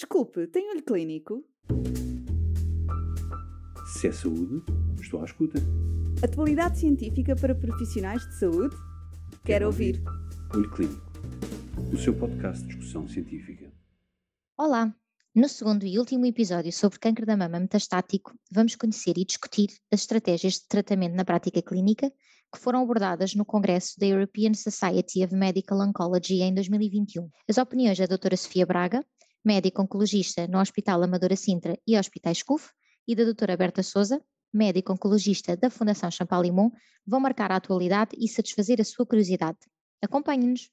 Desculpe, tem olho clínico? Se é saúde, estou à escuta. Atualidade científica para profissionais de saúde? Quero ouvir. Olho Clínico, o seu podcast de discussão científica. Olá! No segundo e último episódio sobre câncer da mama metastático, vamos conhecer e discutir as estratégias de tratamento na prática clínica que foram abordadas no Congresso da European Society of Medical Oncology em 2021. As opiniões da doutora Sofia Braga, médica oncologista no Hospital Amadora Sintra e Hospitais CUF, e da doutora Berta Souza, médica oncologista da Fundação Champalimont, vão marcar a atualidade e satisfazer a sua curiosidade. Acompanhe-nos!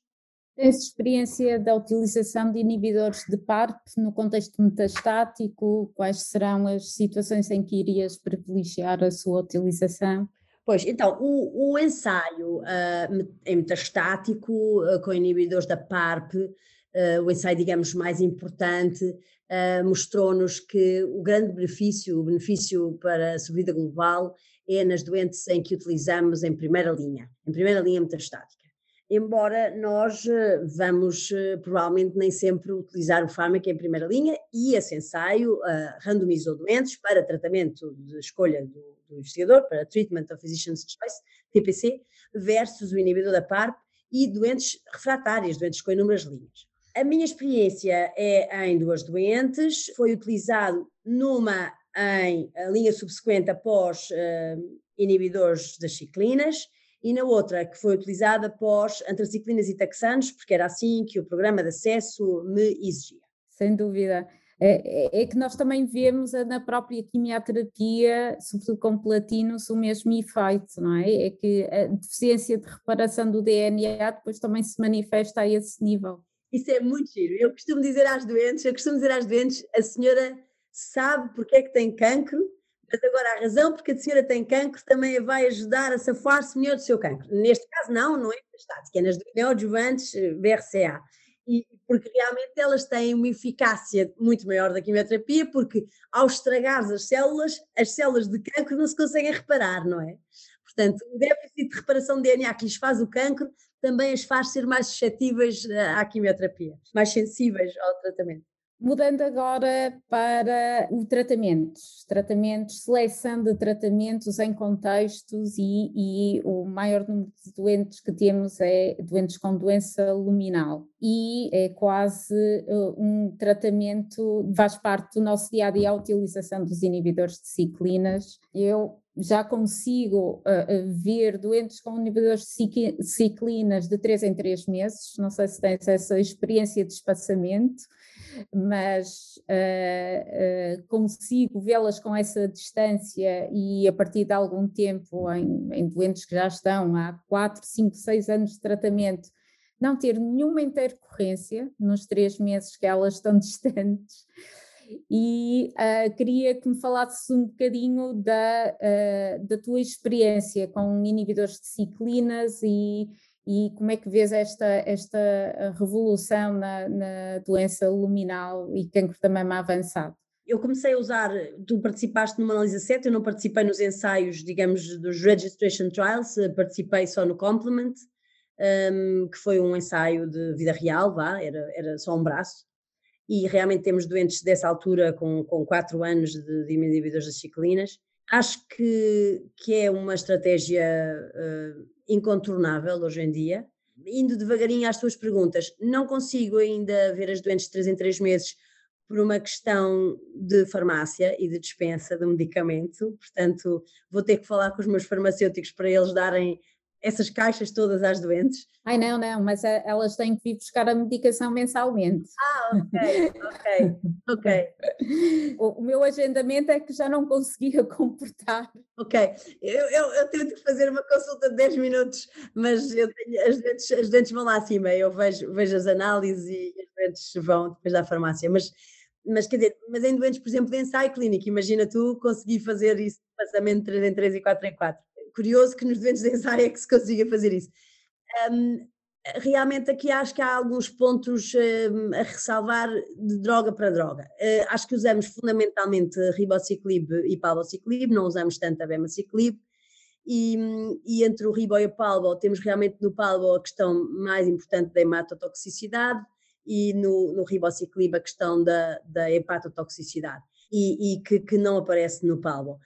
Tens experiência da utilização de inibidores de PARP no contexto metastático? Quais serão as situações em que irias privilegiar a sua utilização? Pois, então, o, o ensaio uh, em metastático uh, com inibidores da PARP, uh, o ensaio, digamos, mais importante, mostrou-nos que o grande benefício, o benefício para a sobrevida global é nas doentes em que utilizamos em primeira linha, em primeira linha metastática embora nós eh, vamos provavelmente nem sempre utilizar o fármaco em primeira linha e esse ensaio uh, randomizou doentes para tratamento de escolha do, do, investigador, para Treatment of Physician's Choice, TPC, versus o inibidor da PARP e doentes refratárias, doentes com inúmeras linhas. A minha experiência é em duas doentes, foi utilizado numa em linha subsequente após uh, inibidores das ciclinas e na outra que foi utilizada após antraciclinas e taxanos, porque era assim que o programa de acesso me exigia. Sem dúvida. É, é, é que nós também vemos na própria quimioterapia, sobretudo com platinos, o mesmo efeito, não é? É que a deficiência de reparação do DNA depois também se manifesta a esse nível. Isso é muito giro. Eu costumo dizer às doentes, eu costumo dizer às doentes, a senhora sabe porque é que tem cancro mas agora a razão porque a senhora tem cancro também a vai ajudar a safar-se melhor do seu cancro. Neste caso não, não é metastática, é nas neoadjuvantes eh, BRCA. E porque realmente elas têm uma eficácia muito maior da quimioterapia, porque ao estragar as células, as células de cancro não se conseguem reparar, não é? Portanto, o déficit de reparação de DNA que lhes faz o cancro também as faz ser mais suscetíveis eh, à quimioterapia, mais sensíveis ao tratamento. Mudando agora para o tratamentos, tratamentos, seleção de tratamentos em contextos e, e, o maior número de doentes que temos é doentes com doença luminal e é quase uh, um tratamento, faz parte do nosso dia a dia a utilização dos inibidores de ciclinas. Eu já consigo uh, ver doentes com inibidores de ciclinas de 3 em 3 meses, não sei se tens essa experiência de espaçamento, mas uh, uh, consigo vê-las com essa distância e a partir de algum tempo, em, em doentes que já estão há 4, 5, 6 anos de tratamento, não ter nenhuma intercorrência nos três meses que elas estão distantes. E uh, queria que me falasses um bocadinho da, da tua experiência com inibidores de ciclinas e, e como é que vês esta, esta eh, revolução na, na doença luminal e cancro da mama avançado? Eu comecei a usar, tu participaste numa análise 7, eu não participei nos ensaios, digamos, dos registration trials, participei só no complement, um, ehm, que foi um ensaio de vida real, vá, era, era só um braço, e realmente temos doentes dessa altura com, com 4 anos de, de inibidores das ciclinas. Acho que, que é uma estratégia uh, incontornável hoje em dia. Indo devagarinho às tuas perguntas, não consigo ainda ver as doentes de 3 em 3 meses por uma questão de farmácia e de dispensa de medicamento, portanto vou ter que falar com os meus farmacêuticos para eles darem essas caixas todas às doentes? Ai, não, não, mas eh, elas têm que vir buscar a medicação mensalmente. Ah, ok, ok, ok. O, o meu agendamento é que já não conseguia comportar. Ok, eu, eu, eu tento fazer uma consulta de 10 minutos, mas eu tenho, as, dentes, as dentes vão lá acima, eu vejo, vejo as análises e as dentes vão depois da farmácia, mas mas quer dizer, mas em doentes, por exemplo, de ensaio clínico, imagina tu conseguir fazer isso, passamento de 3 em 3 e 4 em 4 curioso que nos doentes ensaio é que se consiga fazer isso. Um, realmente aqui acho que há alguns pontos um, a ressalvar de droga para droga. Uh, acho que usamos fundamentalmente ribociclib e palbociclib, não usamos tanto a bemaciclib, e, e, entre o ribo e o palbo temos realmente no palbo a questão mais importante da hematotoxicidade e no, no ribociclib a questão da, da hepatotoxicidade e, e que, que, não aparece no palbo.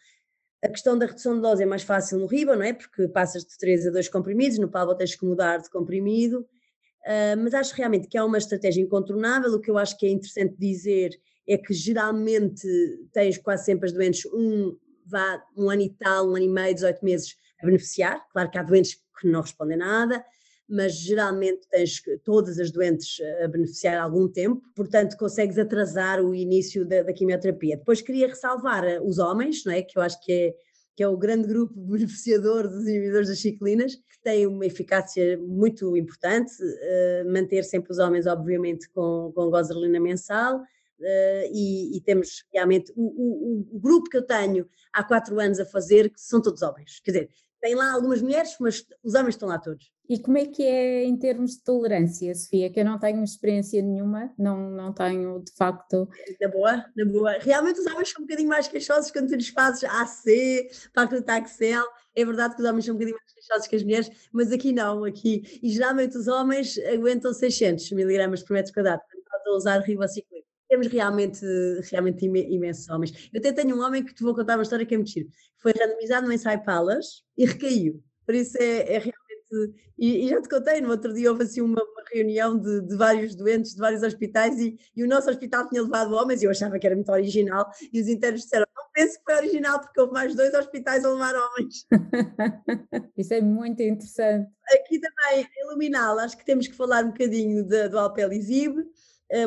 A questão da redução de dose é mais fácil no ribo, não é? Porque passas de 3 a 2 comprimidos, no palbo tens que mudar de comprimido, uh, mas acho realmente que é uma estratégia incontornável. O que eu acho que é interessante dizer é que geralmente tens quase sempre as doentes um, vá, um ano e tal, um ano e meio, 18 meses a beneficiar. Claro que há doentes que não respondem nada, mas geralmente tens todas as doentes a beneficiar algum tempo, portanto consegues atrasar o início da, da, quimioterapia. Depois queria ressalvar eh, os homens, não é? que eu acho que é, que é o grande grupo beneficiador dos inibidores das ciclinas, que tem uma eficácia muito importante, uh, manter sempre os homens obviamente com, com gozerlina mensal, uh, e, e, temos realmente o, o, o, grupo que eu tenho há quatro anos a fazer, que são todos homens, quer dizer, tem lá algumas mulheres, mas os homens estão lá todos. E como é que é em termos de tolerância, Sofia? Que eu não tenho experiência nenhuma, não, não tenho de facto. Na boa, na boa. Realmente os homens são um bocadinho mais queixosos quando tu lhes fazes AC, Paclitaxel. É verdade que os homens são um bocadinho mais queixosos que as mulheres, mas aqui não, aqui. E geralmente os homens aguentam 600 miligramas por metro quadrado, quando estás a usar ribociclib. Temos realmente, realmente imensos homens. Eu até tenho um homem que te vou contar uma história que é muito giro. Foi randomizado no ensaio Palas e recaiu. Por isso é, é realmente. E, e, já te contei, no outro dia houve assim uma, uma reunião de, de, vários doentes de vários hospitais e, e, o nosso hospital tinha levado homens e eu achava que era muito original. E os internos disseram: não penso que foi original porque houve mais dois hospitais a levar homens. Isso é muito interessante. Aqui também, Iluminal, acho que temos que falar um bocadinho de, do Alpelizib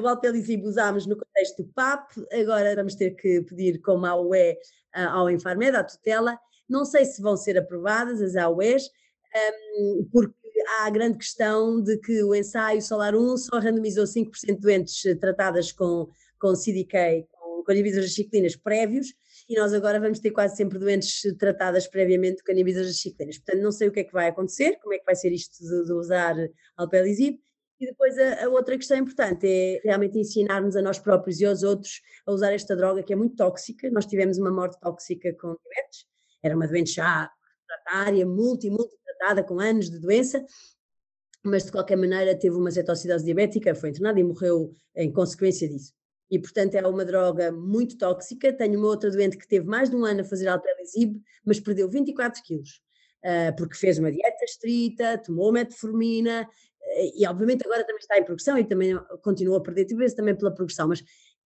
o Alpelizib usámos no contexto do PAP, agora vamos ter que pedir como AUE ao Infarmed, à tutela. Não sei se vão ser aprovadas as AUEs, um, porque há a grande questão de que o ensaio Solar 1 só randomizou 5% de doentes tratadas com, com CDK, com, com ciclinas prévios, e nós agora vamos ter quase sempre doentes tratadas previamente com inibidores ciclinas. Portanto, não sei o que é que vai acontecer, como é que vai ser isto de, de usar Alpelizib, e depois a, a, outra questão importante é realmente ensinarmos a nós próprios e aos outros a usar esta droga que é muito tóxica. Nós tivemos uma morte tóxica com diabetes, era uma doente já refratária, multi, multi tratada, com anos de doença, mas de qualquer maneira teve uma cetoacidose diabética, foi internada e morreu em consequência disso. E portanto é uma droga muito tóxica. Tenho uma outra doente que teve mais de um ano a fazer alpelisib, mas perdeu 24 quilos. Uh, porque fez uma dieta estrita, tomou metformina, e obviamente agora também está em progressão e também continua a perder vezes também pela progressão, mas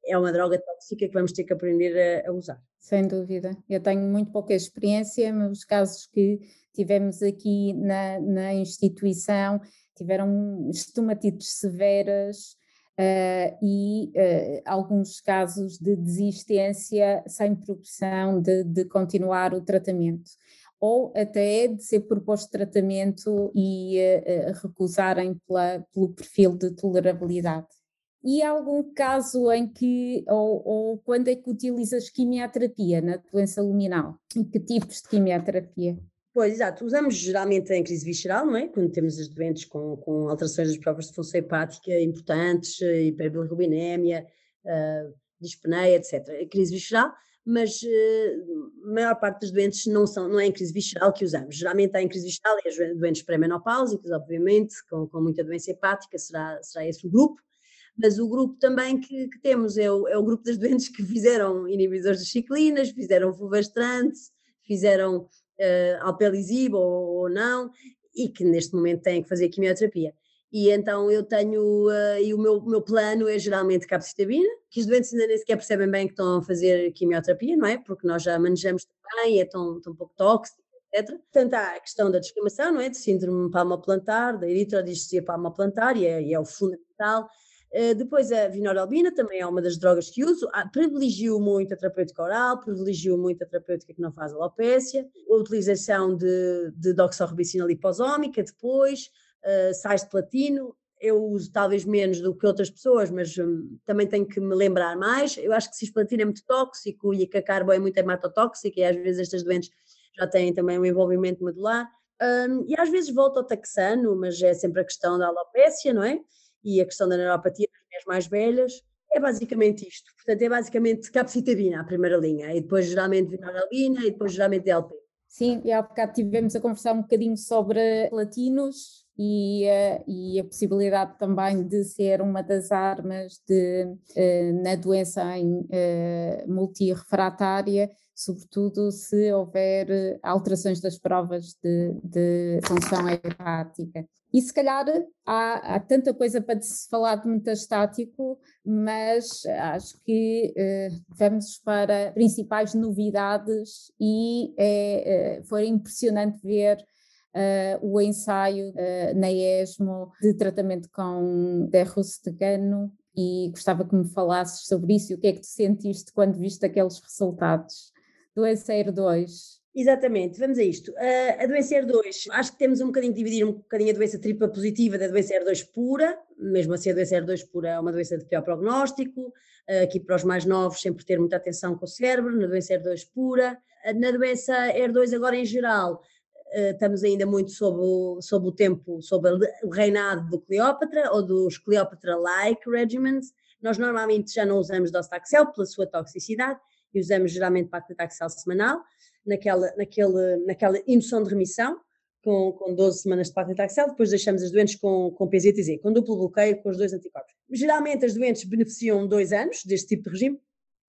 é uma droga tóxica que vamos ter que aprender a, a, usar. Sem dúvida. Eu tenho muito pouca experiência, mas os casos que tivemos aqui na, na instituição tiveram estomatites severas uh, e uh, alguns casos de desistência sem progressão de, de continuar o tratamento ou até de ser proposto tratamento e uh, recusarem pela, pelo perfil de tolerabilidade. E há algum caso em que, ou, ou, quando é que utilizas quimioterapia na doença luminal? E que tipos de quimioterapia? Pois, exato. Usamos geralmente em crise visceral, não é? Quando temos as doentes com, com alterações das provas de função hepática importantes, hiperbilirubinemia, uh, dispneia, etc. A crise visceral mas uh, a maior parte dos doentes não, são, não é em crise visceral que usamos. Geralmente há em crise visceral as doentes pré-menopáusicas, obviamente, com, com muita doença hepática, será, será esse o grupo. Mas o grupo também que, que temos é o, é o, grupo das doentes que fizeram inibidores de ciclinas, fizeram fulvestrante, fizeram uh, ou, ou não, e que neste momento têm que fazer quimioterapia e então eu tenho, uh, e o meu, meu plano é geralmente capcitabina, que os doentes ainda nem sequer percebem bem que estão a fazer quimioterapia, não é? Porque nós já manejamos bem, é tão, tão pouco tóxico, etc. Portanto, há a questão da descamação, não é? De síndrome palmoplantar, da eritrodistocia palmoplantar, e é, e é o fundamental. Uh, depois a vinorelbina também é uma das drogas que uso. Ah, privilegio muito a terapêutica oral, privilegio muito a terapêutica que não faz alopécia, a utilização de, de doxorubicina liposómica depois, uh, sais de platino, eu uso talvez menos do que outras pessoas, mas um, também tenho que me lembrar mais. Eu acho que cisplatino é muito tóxico e a carbo é muito hematotóxica e às vezes estas doentes já têm também um envolvimento medular. Um, e às vezes volto ao taxano, mas é sempre a questão da alopécia, não é? E a questão da neuropatia das mulheres mais velhas. É basicamente isto. Portanto, é basicamente capcitabina, a primeira linha, e depois geralmente vinorelbina e depois geralmente DLP. Sim, e há bocado tivemos a conversar um bocadinho sobre platinos, e, e, a possibilidade também de ser uma das armas de, uh, na doença em, uh, multirefratária, sobretudo se houver alterações das provas de, de função hepática. E se calhar há, há, tanta coisa para se falar de metastático, mas acho que eh, vamos para principais novidades e é, foi impressionante ver Uh, o ensaio uh, na ESMO de tratamento com derrostegano e gostava que me falasses sobre isso e o que é que tu sentiste quando viste aqueles resultados do ESAIR 2. Exatamente, vamos a isto. Uh, a doença R2, acho que temos um bocadinho de dividir um bocadinho a doença tripla positiva da doença R2 pura, mesmo assim a doença R2 pura é uma doença de pior prognóstico, uh, aqui para os mais novos sempre ter muita atenção com o cérebro, na doença R2 pura. Uh, na doença R2 agora em geral, estamos ainda muito sob o, o tempo, sob o reinado do Cleópatra ou dos Cleópatra-like regimens. Nós normalmente já não usamos docetaxel pela sua toxicidade e usamos geralmente paclitaxel semanal, naquela, naquele, naquela indução de remissão, com, com 12 semanas de paclitaxel, depois deixamos as doentes com, com PZTZ, com duplo bloqueio, com os dois anticorpos. Geralmente as doentes beneficiam dois anos deste tipo de regime,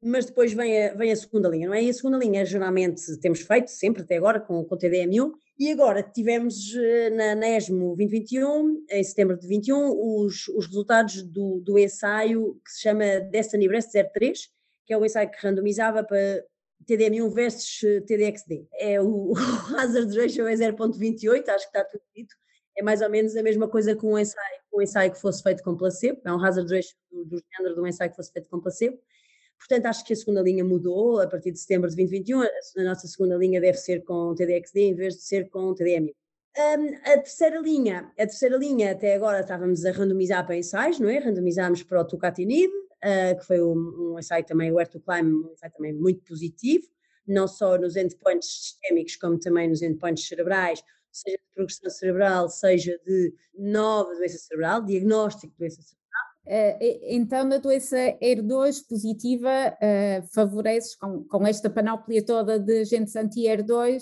mas depois vem a, vem a segunda linha, não é? E a segunda linha geralmente temos feito sempre até agora com, com TDM1 e agora tivemos eh, na, na ESMO 2021, em setembro de 21, os, os resultados do, do ensaio que se chama Destiny Breast 03, que é o ensaio que randomizava para TDM1 versus eh, TDXD. É o, o hazard ratio é 0.28, acho que está tudo dito. É mais ou menos a mesma coisa com um ensaio, um ensaio que fosse feito com placebo, é um hazard ratio do, do género de um ensaio que fosse feito com placebo. Portanto, acho que a segunda linha mudou a partir de setembro de 2021. A nossa segunda linha deve ser com TDXD em vez de ser com TDM. Um, a terceira linha, a terceira linha até agora estávamos a randomizar para ensaios, não é? Randomizámos para o tucatinib, uh, que foi um, um ensaio também, o Air to Climb, um ensaio também muito positivo, não só nos endpoints sistémicos, como também nos endpoints cerebrais, seja de progressão cerebral, seja de nova doença cerebral, diagnóstico de doença cerebral então, na doença ER2 positiva, uh, favoreces com, com, esta panóplia toda de agentes anti-ER2,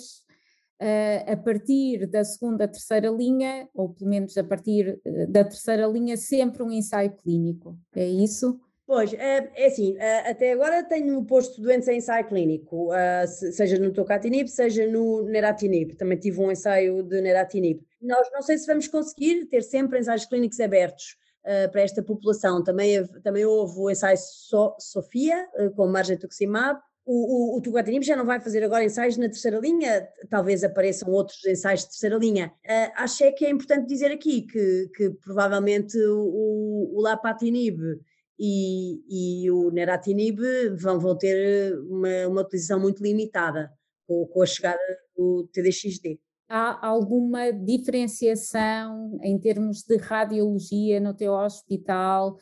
uh, a partir da segunda, terceira linha, ou pelo menos a partir da terceira linha, sempre um ensaio clínico. É isso? Pois, é, é assim, até agora tenho posto doentes em ensaio clínico, seja no tocatinib, seja no neratinib. Também tive um ensaio de neratinib. Nós não sei se vamos conseguir ter sempre ensaios clínicos abertos uh, para esta população. Também, também houve o ensaio so, Sofia, uh, com margetuximab. O, o, o Tugatinib já não vai fazer agora ensaios na terceira linha, talvez apareçam outros ensaios de terceira linha. Uh, acho é que é importante dizer aqui que, que provavelmente o, o Lapatinib e, e o Neratinib vão, vão ter uma, uma utilização muito limitada com, com a chegada do TDXD há alguma diferenciação em termos de radiologia no teu hospital,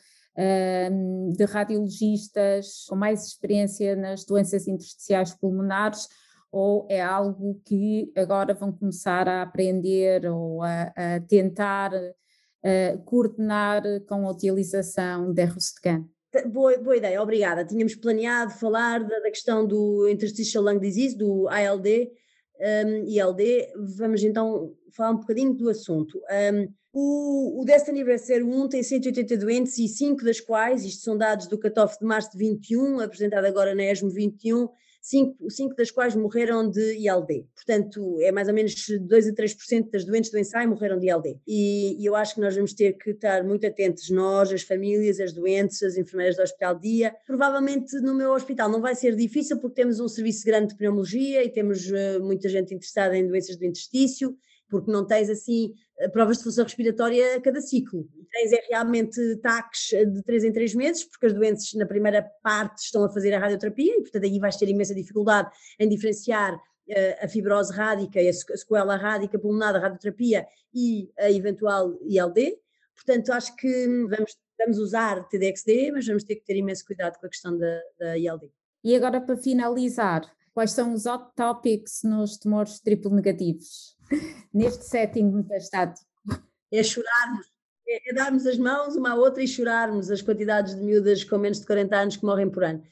hum, de radiologistas com mais experiência nas doenças intersticiais pulmonares, ou é algo que agora vão começar a aprender ou a, a tentar a coordenar com a utilização de Errostecan? Boa, boa ideia, obrigada. Tínhamos planeado falar da, da questão do interstitial lung disease, do ILD, um, ILD, vamos então falar um bocadinho do assunto. Um, o, o Destiny Breast 01 tem 180 doentes e 5 das quais, isto são dados do cutoff de março de 21, apresentado agora na ESMO 21, cinco, cinco das quais morreram de ILD. Portanto, é mais ou menos 2 a 3% das doentes do ensaio morreram de ILD. E, e, eu acho que nós vamos ter que estar muito atentos, nós, as famílias, as doentes, as enfermeiras do hospital dia. Provavelmente no meu hospital não vai ser difícil porque temos um serviço grande de pneumologia e temos uh, muita gente interessada em doenças do intestício porque não tens assim eh, provas de função respiratória a cada ciclo. Tens é realmente taques de 3 em 3 meses, porque as doentes na primeira parte estão a fazer a radioterapia e portanto aí vais ter imensa dificuldade em diferenciar uh, a fibrose rádica a sequela rádica pulmonar da radioterapia e a eventual ILD. Portanto, acho que vamos, vamos usar TDXD, mas vamos ter que ter imenso cuidado com a questão da, da ILD. E agora para finalizar, quais são os hot topics nos tumores triplo negativos? Neste setting metastático? É chorarmos, é, é darmos as mãos uma à outra e chorarmos as quantidades de miúdas com menos de 40 anos que morrem por ano.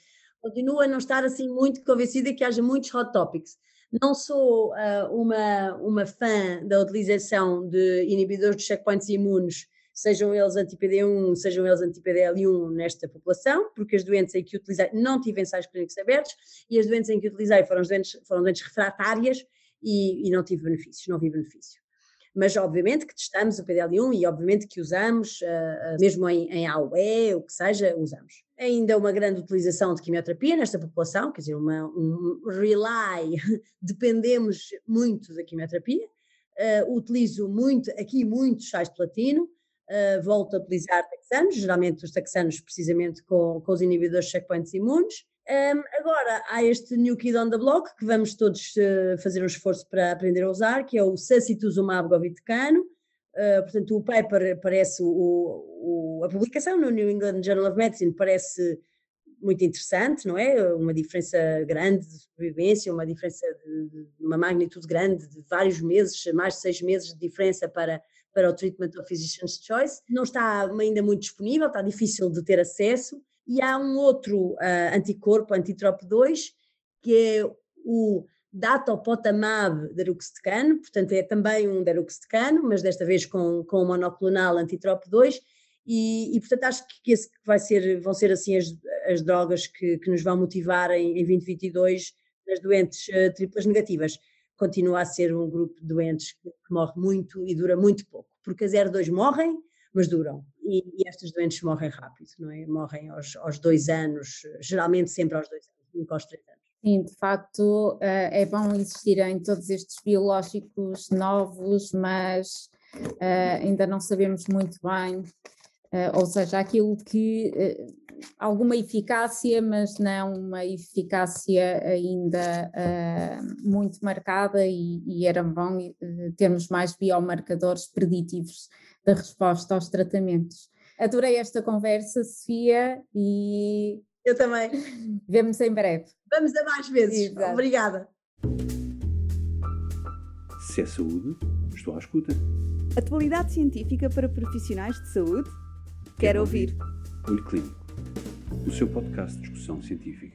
Continuo a não estar assim muito convencida que haja muitos hot topics. Não sou uh, uma, uma fã da utilização de inibidores de checkpoints imunes, sejam eles anti-PD1, sejam eles anti-PDL1 nesta população, porque as doentes em que utilizei não tive ensaios clínicos abertos e as doentes em que utilizei foram doentes, foram doentes refratárias e, e não tive benefícios, não vi benefício mas obviamente que testamos o PDL1 e obviamente que usamos, uh, mesmo em, em AOE, o que seja, usamos. Ainda uma grande utilização de quimioterapia nesta população, quer dizer, uma, um rely, dependemos muito da quimioterapia. Uh, utilizo muito, aqui muitos sais de platino, uh, volto a utilizar taxanos, geralmente os taxanos precisamente com, com os inibidores de checkpoints imunes, um, agora há este new kid on the block que vamos todos uh, fazer um esforço para aprender a usar, que é o sacituzumab govitecano. Uh, portanto, o paper parece, o, o, a publicação no New England Journal of Medicine parece muito interessante, não é? Uma diferença grande de sobrevivência, uma diferença de, de, uma magnitude grande de vários meses, mais de seis meses de diferença para, para o treatment of physician's choice. Não está ainda muito disponível, está difícil de ter acesso e há um outro uh, anticorpo, antitrop2, que é o datopotamab deruxtecano, portanto é também um deruxtecano, mas desta vez com, com o monoclonal antitrop2, e, e, portanto acho que esse vai ser, vão ser assim as, as drogas que, que nos vão motivar em, em 2022 nas doentes uh, triplas negativas. Continua a ser um grupo de doentes que, que morre muito e dura muito pouco, porque as R2 morrem, mas duram. E, e estas doentes morrem rápido, não é? Morrem aos, aos dois anos, geralmente sempre aos dois anos, nunca aos três anos. Sim, de facto eh, é bom existirem todos estes biológicos novos, mas eh, ainda não sabemos muito bem, eh, ou seja, aquilo que alguma eficácia, mas não uma eficácia ainda muito marcada e, e era bom termos mais biomarcadores preditivos da resposta aos tratamentos. Adorei esta conversa, Sofia, e. Eu também. Vemos em breve. Vamos a mais vezes. Exato. Obrigada. Se é saúde, estou à escuta. Atualidade científica para profissionais de saúde? Quero, Quero ouvir. ouvir. Olho Clínico, o seu podcast de discussão científica.